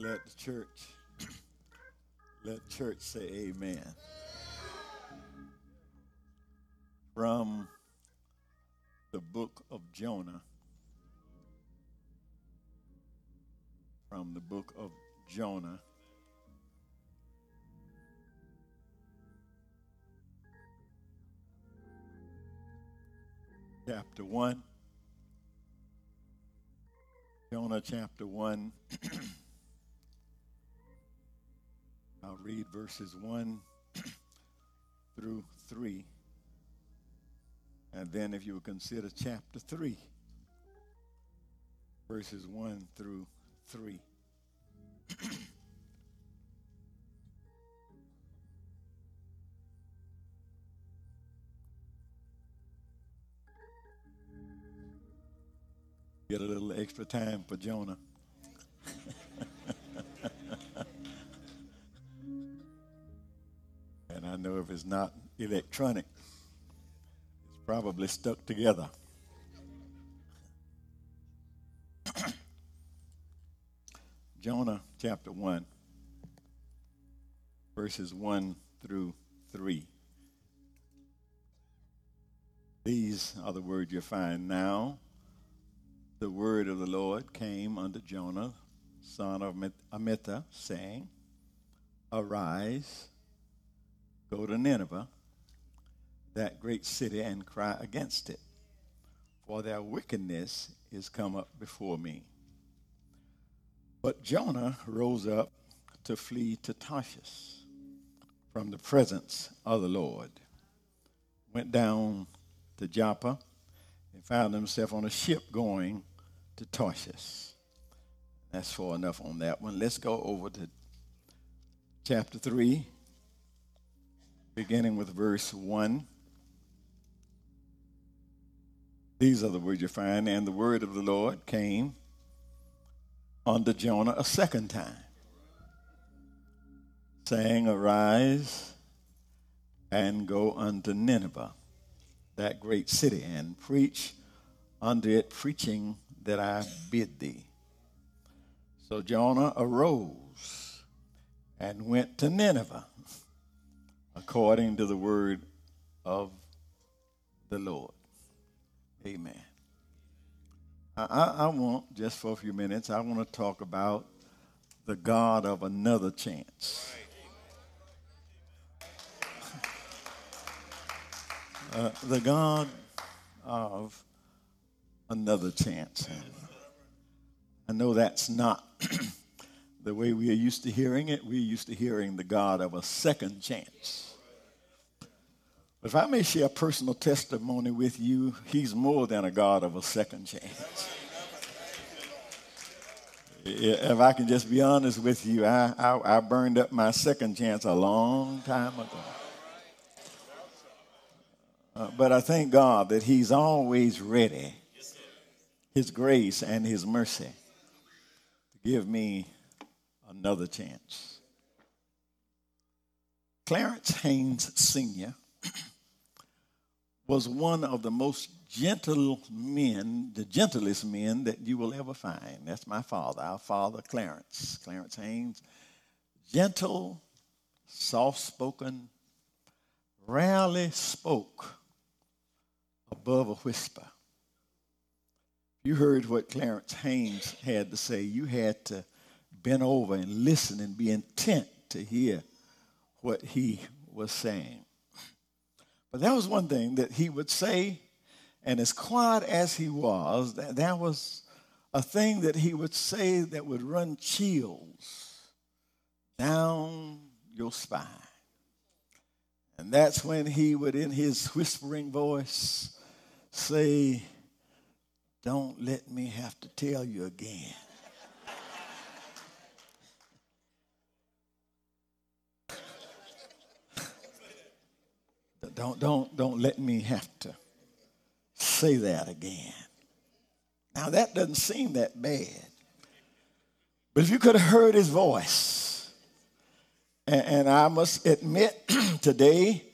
Let the church, let church say amen. From the book of Jonah. From the book of Jonah. Chapter 1. Jonah chapter 1. I'll read verses 1 through 3. And then, if you would consider chapter 3, verses 1 through 3. Get a little extra time for Jonah. Know if it's not electronic, it's probably stuck together. Jonah chapter 1, verses 1 through 3. These are the words you find now the word of the Lord came unto Jonah, son of Amittai, saying, Arise, go to Nineveh, that great city, and cry against it, for their wickedness is come up before me. But Jonah rose up to flee to Tarshish from the presence of the Lord, went down to Joppa, and found himself on a ship going to Tarshish. That's far enough on that one. Let's go over to chapter 3, beginning with verse 1. These are the words you find. And the word of the Lord came unto Jonah a second time, saying, Arise and go unto Nineveh, that great city, and preach unto it, preaching that I bid thee. So Jonah arose and went to Nineveh according to the word of the Lord. Amen. I, I, want, just for a few minutes, I want to talk about the God of another chance. Uh, the God of another chance. I know that's not the way we are used to hearing it. We're used to hearing the God of a second chance. If I may share personal testimony with you, He's more than a God of a second chance. If I can just be honest with you, I, I, I burned up my second chance a long time ago. Uh, but I thank God that He's always ready his grace and His mercy to give me another chance. Clarence Haynes Sr. was one of the most gentle men, the gentlest men that you will ever find. That's my father, our father, Clarence, Clarence Haynes. Gentle, soft spoken, rarely spoke above a whisper you heard what Clarence Haynes had to say. You had to bend over and listen and be intent to hear what he was saying. But that was one thing that he would say, and as quiet as he was, that, that was a thing that he would say that would run chills down your spine. And that's when he would, in his whispering voice, say, don't let me have to tell you again. Don't, don't, don't let me have to say that again. Now, that doesn't seem that bad. But if you could have heard his voice, and, and I must admit today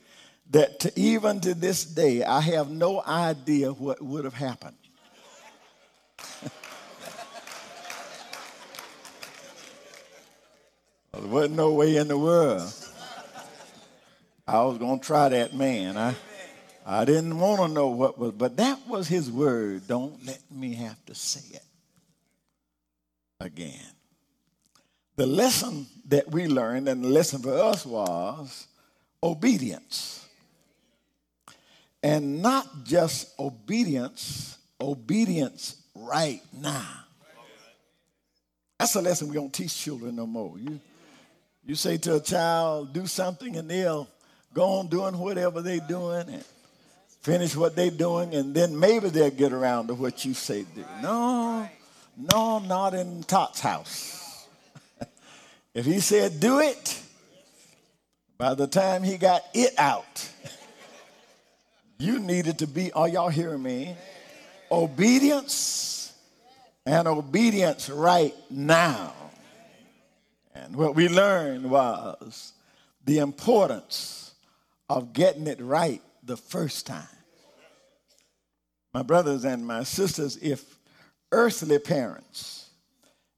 that to, even to this day, I have no idea what would have happened There wasn't no way in the world. I was going to try that man. I, I didn't want to know what was, but that was his word. Don't let me have to say it again. The lesson that we learned, and the lesson for us was obedience. And not just obedience, obedience right now. That's a lesson we don't teach children no more. You, you say to a child, do something, and they'll go on doing whatever they're doing and finish what they're doing, and then maybe they'll get around to what you say do. No, no, not in Tot's house. if he said do it, by the time he got it out, you needed to be, are y'all hearing me? Obedience and obedience right now. And what we learned was the importance of getting it right the first time. My brothers and my sisters, if earthly parents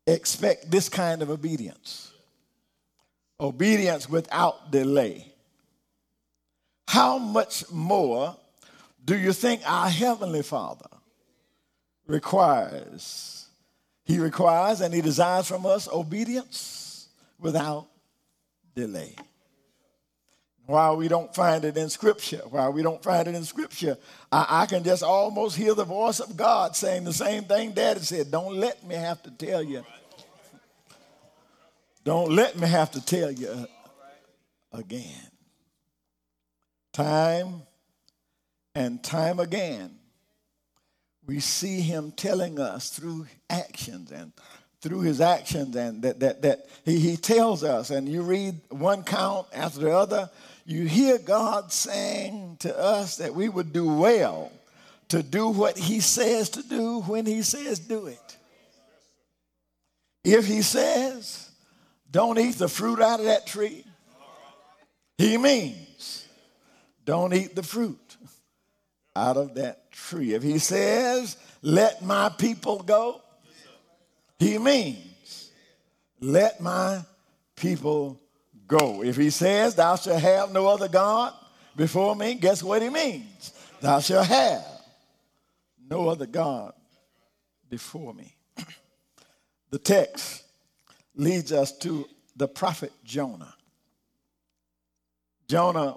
expect this kind of obedience, obedience without delay, how much more do you think our Heavenly Father requires? He requires and He desires from us obedience without delay. Why we don't find it in Scripture, why we don't find it in Scripture, I, I, can just almost hear the voice of God saying the same thing Daddy said. Don't let me have to tell you. Don't let me have to tell you uh, again. Time and time again, we see him telling us through actions and through his actions and that, that, that he, he tells us and you read one count after the other you hear god saying to us that we would do well to do what he says to do when he says do it if he says don't eat the fruit out of that tree he means don't eat the fruit out of that tree. If he says, let my people go, he means, let my people go. If he says, thou shalt have no other God before me, guess what he means? Thou shalt have no other God before me. the text leads us to the prophet Jonah. Jonah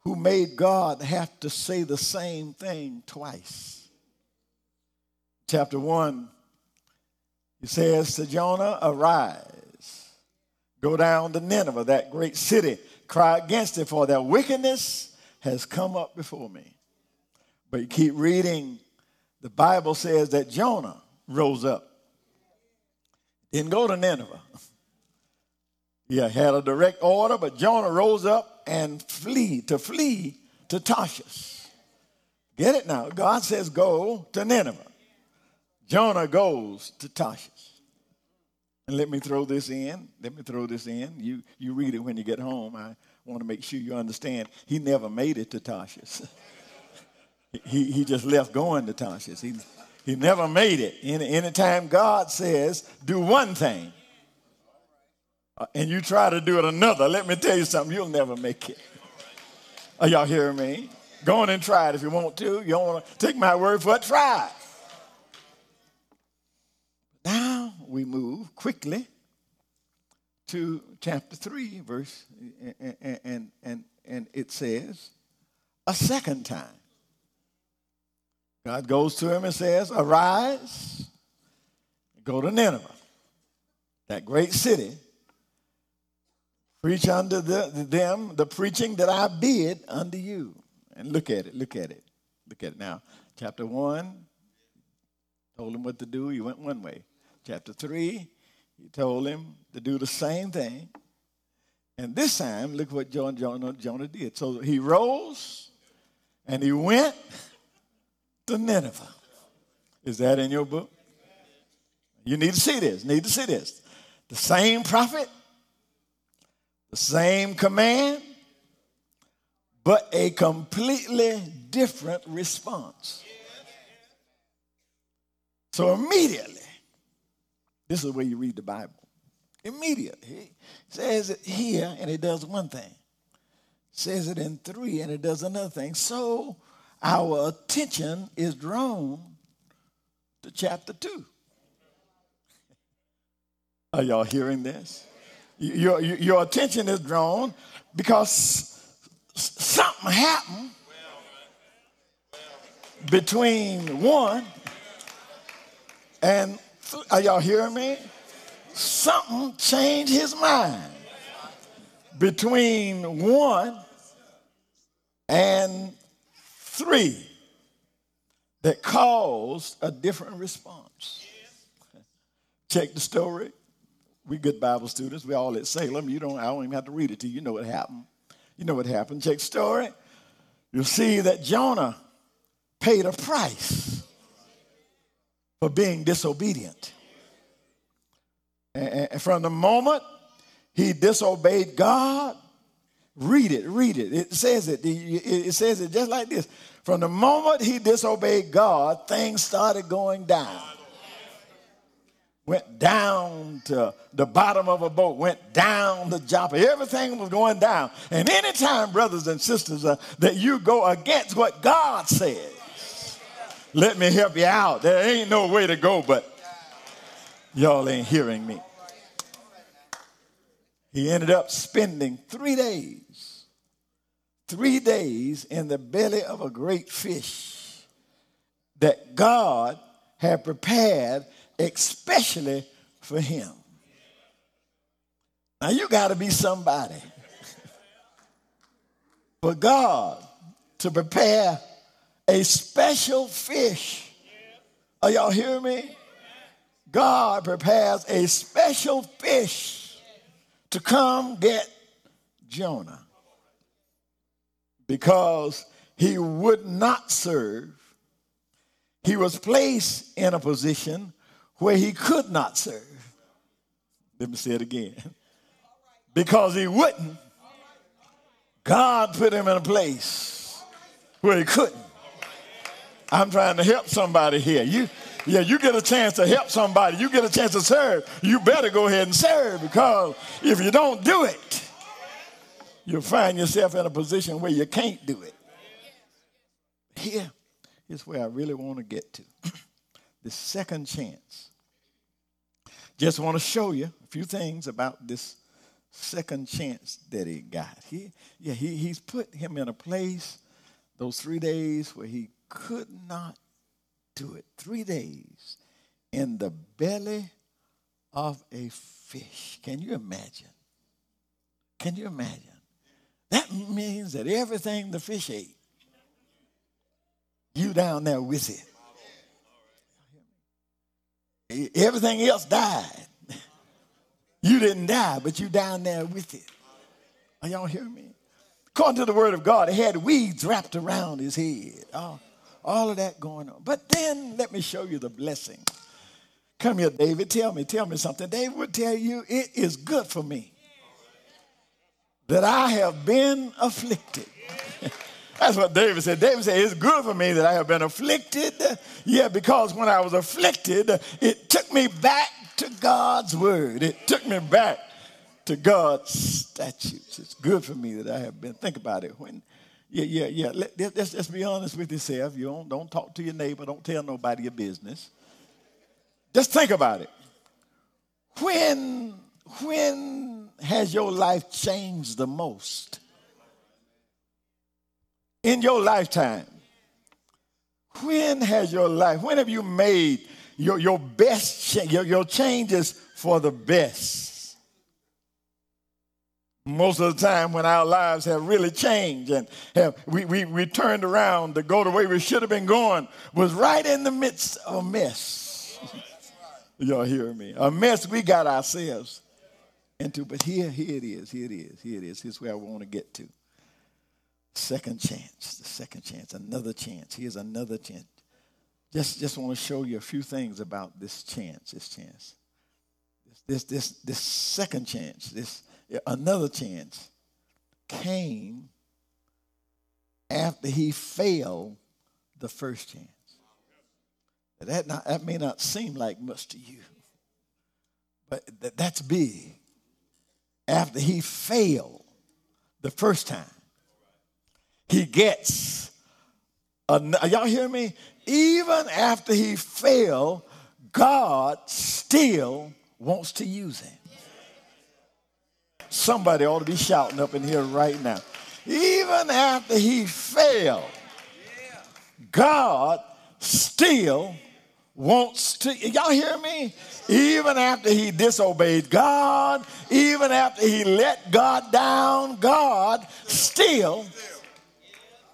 who made God have to say the same thing twice. Chapter 1, he says to Jonah, Arise, go down to Nineveh, that great city, cry against it, for their wickedness has come up before me. But you keep reading, the Bible says that Jonah rose up. Didn't go to Nineveh. yeah, had a direct order, but Jonah rose up and flee, to flee to Tarshish. Get it now? God says go to Nineveh. Jonah goes to Tarshish. And let me throw this in. Let me throw this in. You, you read it when you get home. I want to make sure you understand. He never made it to Tarshish. he, he just left going to Tarshish. He, he never made it. Any, anytime God says, do one thing, uh, and you try to do it another, let me tell you something, you'll never make it. Are y'all hearing me? Go on and try it if you want to. You don't want to take my word for it, try it. Now we move quickly to chapter 3, verse, and, and, and, it says, a second time. God goes to him and says, Arise, go to Nineveh, that great city Preach unto the, them the preaching that I bid unto you. And look at it, look at it, look at it. Now, chapter 1, told him what to do. He went one way. Chapter 3, he told him to do the same thing. And this time, look what Jonah, Jonah, Jonah did. So he rose and he went to Nineveh. Is that in your book? You need to see this. Need to see this. The same prophet the same command, but a completely different response. So immediately, this is where you read the Bible. Immediate. He says it here and it does one thing. Says it in three and it does another thing. So our attention is drawn to chapter two. Are y'all hearing this? Your, your attention is drawn because something happened between one and are y'all hearing me? Something changed his mind between one and three that caused a different response. Check the story. We good Bible students. We all at Salem. You don't. I don't even have to read it to you. You know what happened. You know what happened. Check the story. You'll see that Jonah paid a price for being disobedient. And from the moment he disobeyed God, read it, read it. It says it. It says it just like this. From the moment he disobeyed God, things started going down. Went down to the bottom of a boat, went down the Joppa. Everything was going down. And anytime, brothers and sisters, uh, that you go against what God said, let me help you out. There ain't no way to go, but y'all ain't hearing me. He ended up spending three days, three days in the belly of a great fish that God had prepared especially for him. Now you got to be somebody for God to prepare a special fish. Are y'all hearing me? God prepares a special fish to come get Jonah because he would not serve. He was placed in a position where he could not serve. Let me say it again. Because he wouldn't, God put him in a place where he couldn't. I'm trying to help somebody here. You, yeah, you get a chance to help somebody. You get a chance to serve. You better go ahead and serve because if you don't do it, you'll find yourself in a position where you can't do it. Here is where I really want to get to the second chance. Just want to show you a few things about this second chance that he got. He, yeah, he, he's put him in a place those three days where he could not do it. Three days in the belly of a fish. Can you imagine? Can you imagine? That means that everything the fish ate, you down there with it. Everything else died. You didn't die, but you down there with it. Are y'all hearing me? According to the word of God, he had weeds wrapped around his head. Oh, all of that going on. But then let me show you the blessing. Come here, David. Tell me, tell me something. David would tell you it is good for me that I have been afflicted. That's what David said. David said, It's good for me that I have been afflicted. Yeah, because when I was afflicted, it took me back to God's word. It took me back to God's statutes. It's good for me that I have been. Think about it. When yeah, yeah, yeah. Let, let's just be honest with yourself. You don't, don't talk to your neighbor. Don't tell nobody your business. Just think about it. When, when has your life changed the most? In your lifetime. When has your life, when have you made your, your best, your, your changes for the best? Most of the time when our lives have really changed and have, we, we, we turned around to go the way we should have been going was right in the midst of a mess. Y'all hear me? A mess we got ourselves into. But here, here it is, here it is, here it is. Here's where I want to get to. Second chance, the second chance, another chance. Here's another chance. Just, just want to show you a few things about this chance, this chance. This, this, this, this second chance, this another chance came after he failed the first chance. That, not, that may not seem like much to you, but that, that's big. after he failed the first time, he gets, an- y'all hear me? Even after he failed, God still wants to use him. Somebody ought to be shouting up in here right now. Even after he failed, God still wants to. Y'all hear me? Even after he disobeyed God, even after he let God down, God still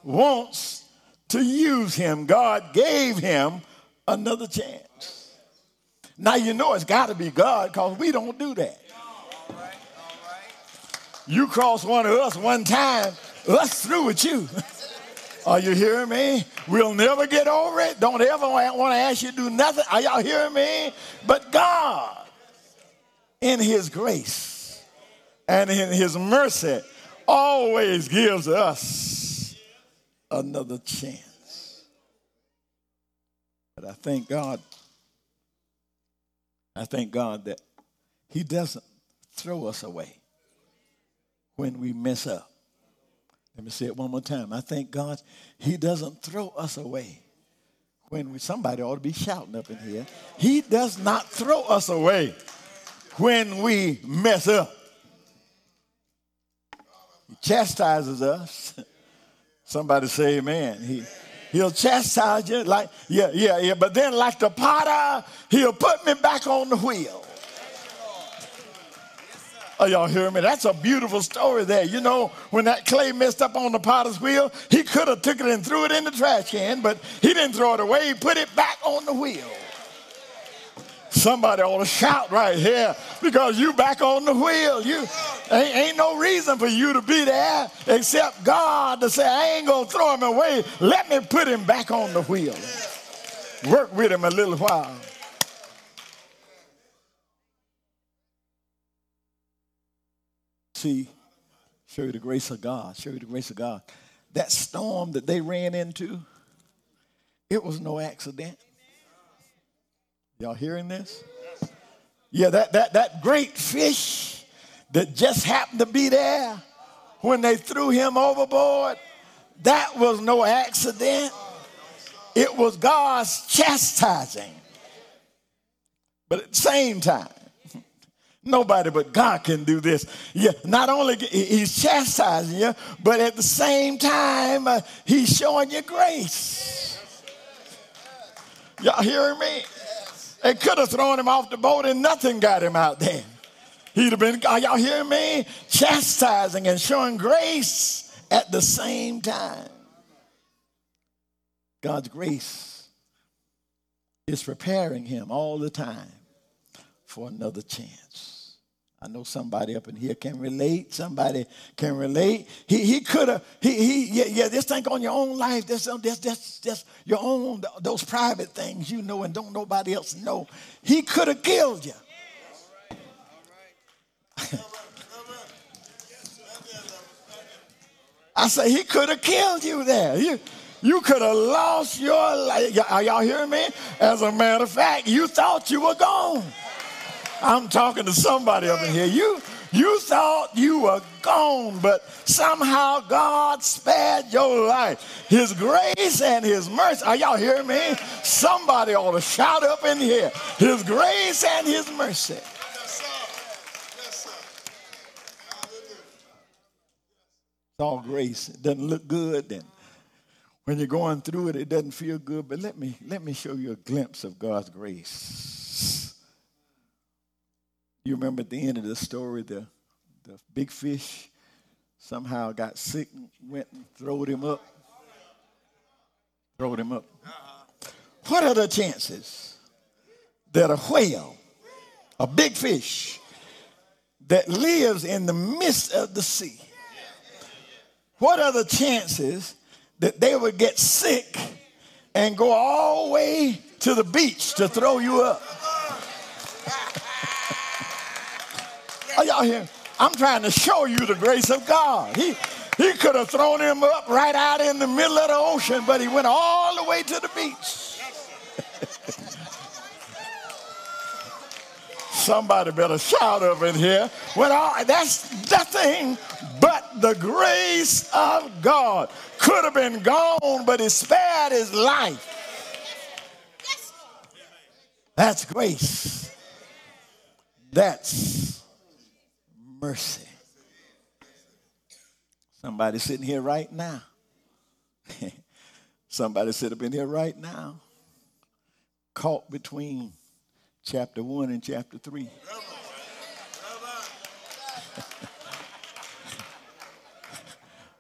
wants to use him. God gave him another chance. Now you know it's got to be God because we don't do that. You cross one of us one time, us through with you. Are you hearing me? We'll never get over it. Don't ever want to ask you to do nothing. Are y'all hearing me? But God, in His grace and in His mercy, always gives us another chance. But I thank God, I thank God that He doesn't throw us away when we mess up. Let me say it one more time. I thank God He doesn't throw us away when we, somebody ought to be shouting up in here. He does not throw us away when we mess up. He chastises us. Somebody say amen. He, he'll chastise you like, yeah, yeah, yeah. But then like the potter, he'll put me back on the wheel. Oh, y'all hear me? That's a beautiful story there. You know, when that clay messed up on the potter's wheel, he could have took it and threw it in the trash can, but he didn't throw it away. He put it back on the wheel. Somebody ought to shout right here because you back on the wheel. You ain't, ain't no reason for you to be there except God to say, I ain't gonna throw him away. Let me put him back on the wheel. Work with him a little while. See, show you the grace of God. Show you the grace of God. That storm that they ran into, it was no accident. Y'all hearing this? Yeah, that, that, that great fish that just happened to be there when they threw him overboard, that was no accident. It was God's chastising. But at the same time, Nobody but God can do this. Yeah, not only he's chastising you, but at the same time, uh, he's showing you grace. Y'all hearing me? They could have thrown him off the boat and nothing got him out there. He'd have been, are y'all hearing me? Chastising and showing grace at the same time. God's grace is preparing him all the time for another chance. I know somebody up in here can relate. Somebody can relate. He, he could have, he, he, yeah, yeah, just think on your own life. That's, uh, that's, that's, that's your own, those private things you know and don't nobody else know. He could have killed you. I say he could have killed you there. You, you could have lost your life. Are y'all hearing me? As a matter of fact, you thought you were gone. I'm talking to somebody up in here. You, you thought you were gone, but somehow God spared your life. His grace and His mercy. Are y'all hearing me? Somebody ought to shout up in here. His grace and His mercy. It's all grace. It doesn't look good, and when you're going through it, it doesn't feel good. But let me let me show you a glimpse of God's grace. You remember at the end of the story, the, the big fish somehow got sick and went and throwed him up. Throwed him up. What are the chances that a whale, a big fish, that lives in the midst of the sea, what are the chances that they would get sick and go all the way to the beach to throw you up? Y'all here? I'm trying to show you the grace of God. He, he could have thrown him up right out in the middle of the ocean, but he went all the way to the beach. somebody better shout up in here. When all, that's nothing but the grace of God. Could have been gone, but he spared his life. That's grace. That's mercy. Somebody sitting here right now. Somebody sitting up in here right now, caught between chapter 1 and chapter 3.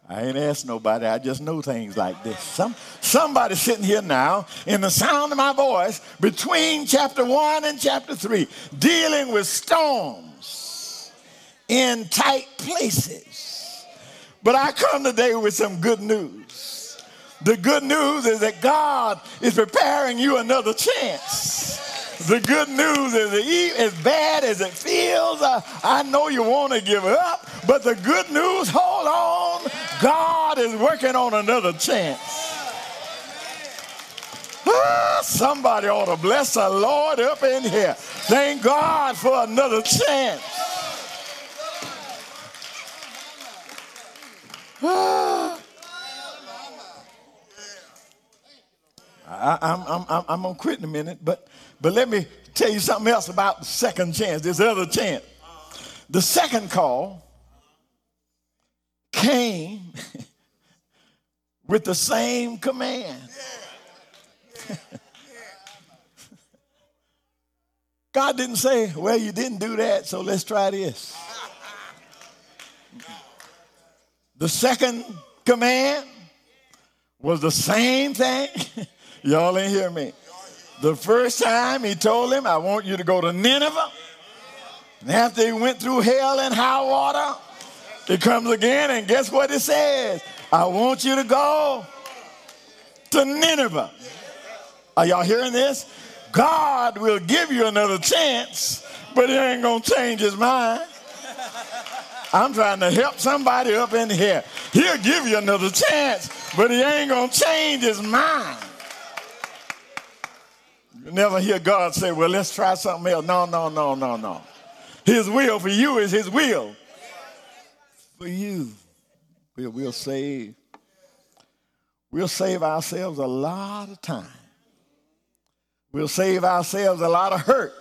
I ain't asked nobody. I just know things like this. Some, somebody sitting here now in the sound of my voice between chapter 1 and chapter 3, dealing with storms in tight places. But I come today with some good news. The good news is that God is preparing you another chance. The good news is that, as bad as it feels, uh, I know you want to give up, but the good news, hold on, God is working on another chance. Ah, somebody ought to bless the Lord up in here. Thank God for another chance. I, I'm, I'm, I'm going to quit in a minute, but but let me tell you something else about the second chance, this other chance. The second call came with the same command. God didn't say, well, you didn't do that, so let's try this. The second command was the same thing. Y'all ain't hear me. The first time he told him, I want you to go to Nineveh. And after he went through hell and high water, he comes again, and guess what it says? I want you to go to Nineveh. Are y'all hearing this? God will give you another chance, but he ain't gonna change his mind. I'm trying to help somebody up in here. He'll give you another chance, but he ain't gonna change his mind. You never hear God say, well, let's try something else. No, no, no, no, no. His will for you is his will for you. We'll, we'll save. We'll save ourselves a lot of time. We'll save ourselves a lot of hurt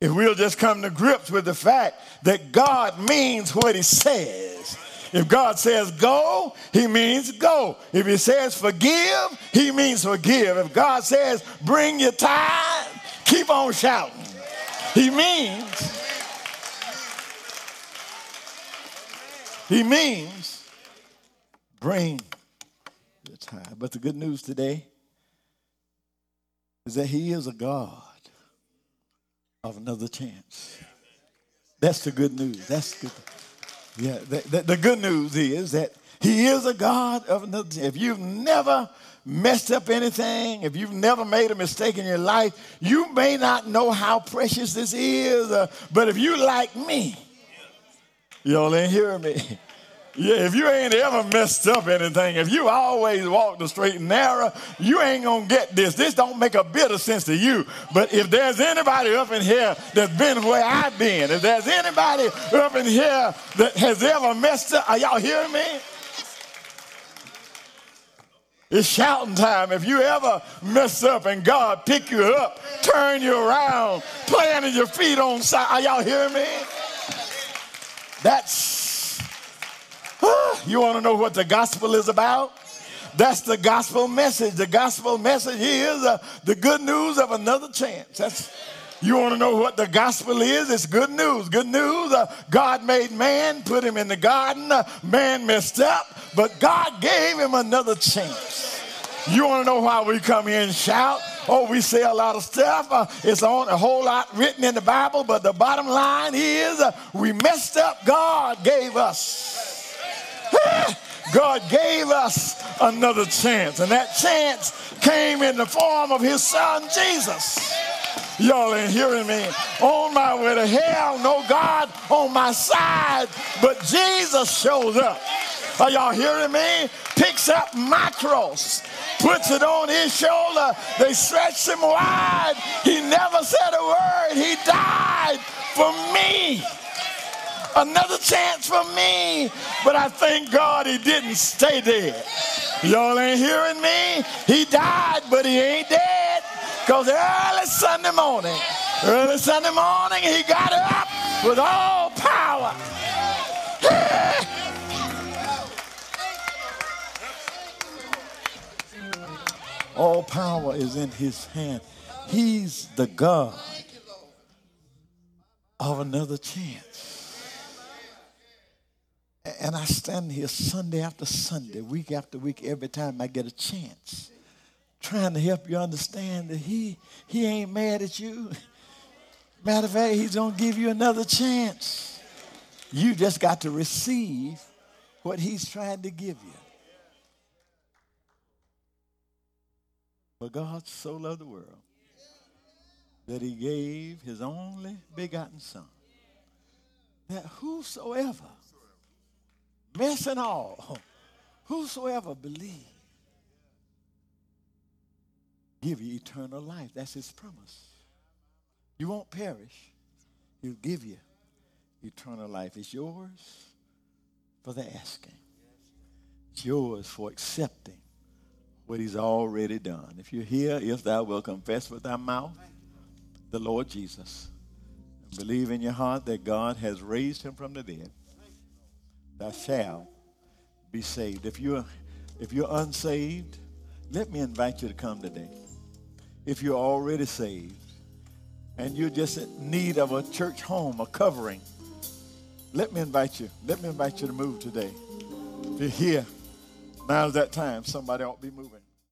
if we'll just come to grips with the fact that God means what he says. If God says go, he means go. If he says forgive, he means forgive. If God says bring your tithe, keep on shouting. He means He means bring your tithe. But the good news today is that He is a God of another chance. That's the good news. That's good. Yeah, the, the, the, good news is that He is a God of another. If you've never messed up anything, if you've never made a mistake in your life, you may not know how precious this is. Uh, but if you like me, y'all ain't hearing me. Yeah, if you ain't ever messed up anything, if you always walk the straight and narrow, you ain't gonna get this. This don't make a bit of sense to you. But if there's anybody up in here that's been where I've been, if there's anybody up in here that has ever messed up, are y'all hearing me? It's shouting time. If you ever mess up and God pick you up, turn you around, planting your feet on side, are y'all hearing me? That's you want to know what the gospel is about? That's the gospel message. The gospel message is uh, the good news of another chance. That's you want to know what the gospel is? It's good news. Good news. Uh, God made man, put him in the garden. Uh, man messed up, but God gave him another chance. You want to know why we come here and shout? Oh, we say a lot of stuff. Uh, it's on a whole lot written in the Bible, but the bottom line is uh, we messed up. God gave us God gave us another chance, and that chance came in the form of his son Jesus. Y'all ain't hearing me. On my way to hell, no God on my side, but Jesus shows up. Are y'all hearing me? Picks up my cross, puts it on his shoulder. They stretched him wide. He never said a word. He died for me. Another chance for me. But I thank God he didn't stay dead. Y'all ain't hearing me? He died, but he ain't dead. Because early Sunday morning, early Sunday morning, he got up with all power. all power is in his hand. He's the God of another chance. And I stand here Sunday after Sunday, week after week, every time I get a chance, trying to help you understand that he, he ain't mad at you. Matter of fact, he's going to give you another chance. You just got to receive what he's trying to give you. For God so loved the world that he gave his only begotten Son, that whosoever, mess and all, whosoever believe, give you eternal life. That's his promise. You won't perish. He'll give you eternal life. It's yours for the asking. It's yours for accepting what he's already done. If you're here, if thou wilt confess with thy mouth the Lord Jesus and believe in your heart that God has raised him from the dead, thou shalt be saved. If you're if you're unsaved, let me invite you to come today. If you're already saved and you're just in need of a church home, a covering, let me invite you. Let me invite you to move today. If you're here, now's that time. Somebody ought to be moving.